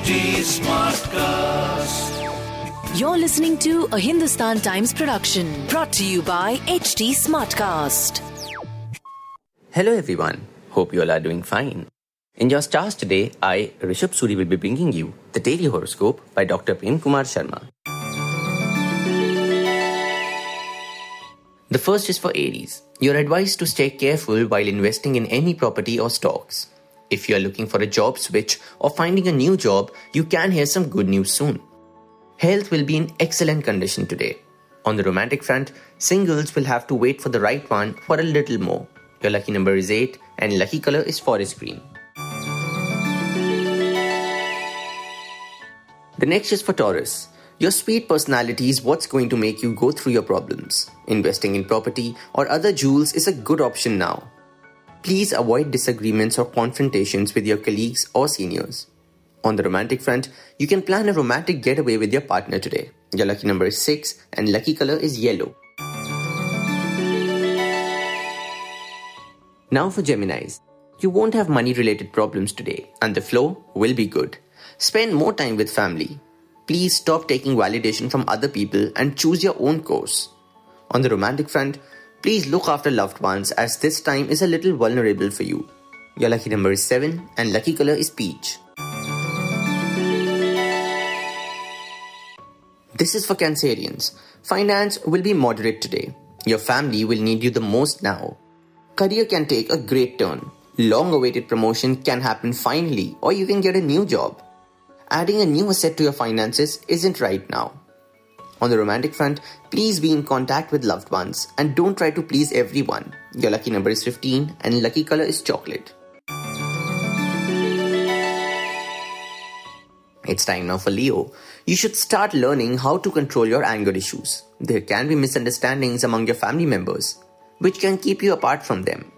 HT Smartcast. You're listening to a Hindustan Times production brought to you by HT Smartcast. Hello everyone. Hope you all are doing fine. In your stars today, I, Rishabh Suri, will be bringing you the daily horoscope by Dr. Prem Kumar Sharma. The first is for Aries. You're advised to stay careful while investing in any property or stocks. If you are looking for a job switch or finding a new job, you can hear some good news soon. Health will be in excellent condition today. On the romantic front, singles will have to wait for the right one for a little more. Your lucky number is 8 and lucky color is forest green. The next is for Taurus. Your sweet personality is what's going to make you go through your problems. Investing in property or other jewels is a good option now. Please avoid disagreements or confrontations with your colleagues or seniors. On the romantic front, you can plan a romantic getaway with your partner today. Your lucky number is 6 and lucky color is yellow. Now for Geminis. You won't have money related problems today and the flow will be good. Spend more time with family. Please stop taking validation from other people and choose your own course. On the romantic front, Please look after loved ones as this time is a little vulnerable for you. Your lucky number is 7 and lucky color is peach. This is for Cancerians. Finance will be moderate today. Your family will need you the most now. Career can take a great turn. Long awaited promotion can happen finally, or you can get a new job. Adding a new asset to your finances isn't right now. On the romantic front, please be in contact with loved ones and don't try to please everyone. Your lucky number is 15 and lucky color is chocolate. It's time now for Leo. You should start learning how to control your anger issues. There can be misunderstandings among your family members, which can keep you apart from them.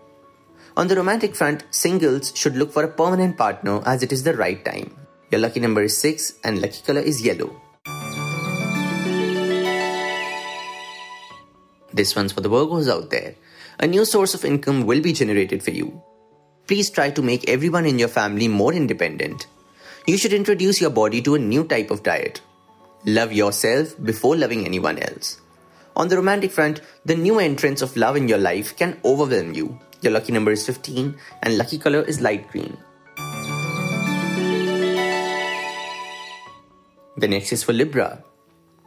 On the romantic front, singles should look for a permanent partner as it is the right time. Your lucky number is 6 and lucky color is yellow. This one's for the Virgos out there. A new source of income will be generated for you. Please try to make everyone in your family more independent. You should introduce your body to a new type of diet. Love yourself before loving anyone else. On the romantic front, the new entrance of love in your life can overwhelm you. Your lucky number is 15 and lucky color is light green. The next is for Libra.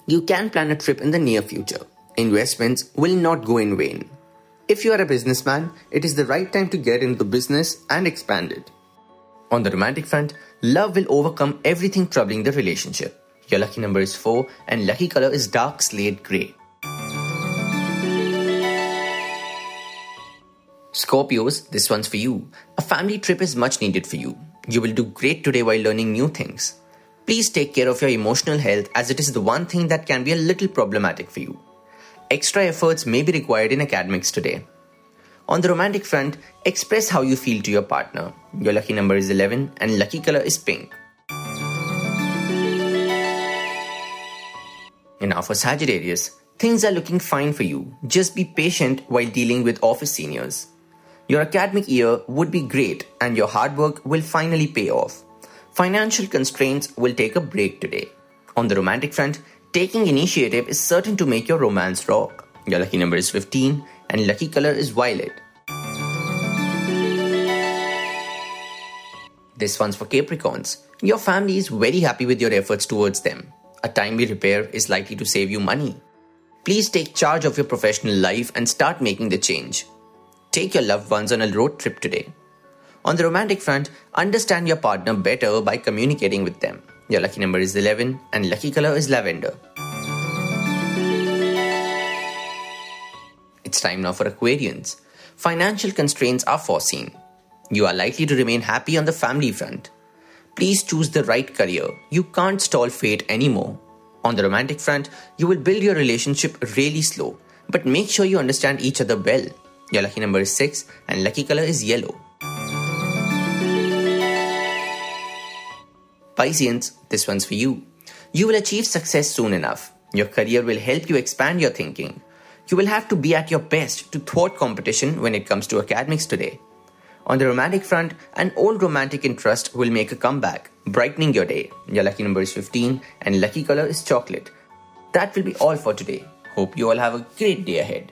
You can plan a trip in the near future investments will not go in vain. If you are a businessman, it is the right time to get into business and expand it. On the romantic front, love will overcome everything troubling the relationship. Your lucky number is 4 and lucky color is dark slate grey. Scorpios, this one's for you. A family trip is much needed for you. You will do great today while learning new things. Please take care of your emotional health as it is the one thing that can be a little problematic for you. Extra efforts may be required in academics today. On the romantic front, express how you feel to your partner. Your lucky number is 11 and lucky color is pink. And now for Sagittarius, things are looking fine for you. Just be patient while dealing with office seniors. Your academic year would be great and your hard work will finally pay off. Financial constraints will take a break today. On the romantic front, Taking initiative is certain to make your romance rock. Your lucky number is 15 and lucky color is violet. This one's for Capricorns. Your family is very happy with your efforts towards them. A timely repair is likely to save you money. Please take charge of your professional life and start making the change. Take your loved ones on a road trip today. On the romantic front, understand your partner better by communicating with them. Your lucky number is 11 and lucky color is lavender. It's time now for Aquarians. Financial constraints are foreseen. You are likely to remain happy on the family front. Please choose the right career. You can't stall fate anymore. On the romantic front, you will build your relationship really slow, but make sure you understand each other well. Your lucky number is 6 and lucky color is yellow. Pisceans, this one's for you. You will achieve success soon enough. Your career will help you expand your thinking. You will have to be at your best to thwart competition when it comes to academics today. On the romantic front, an old romantic interest will make a comeback, brightening your day. Your lucky number is 15 and lucky color is chocolate. That will be all for today. Hope you all have a great day ahead.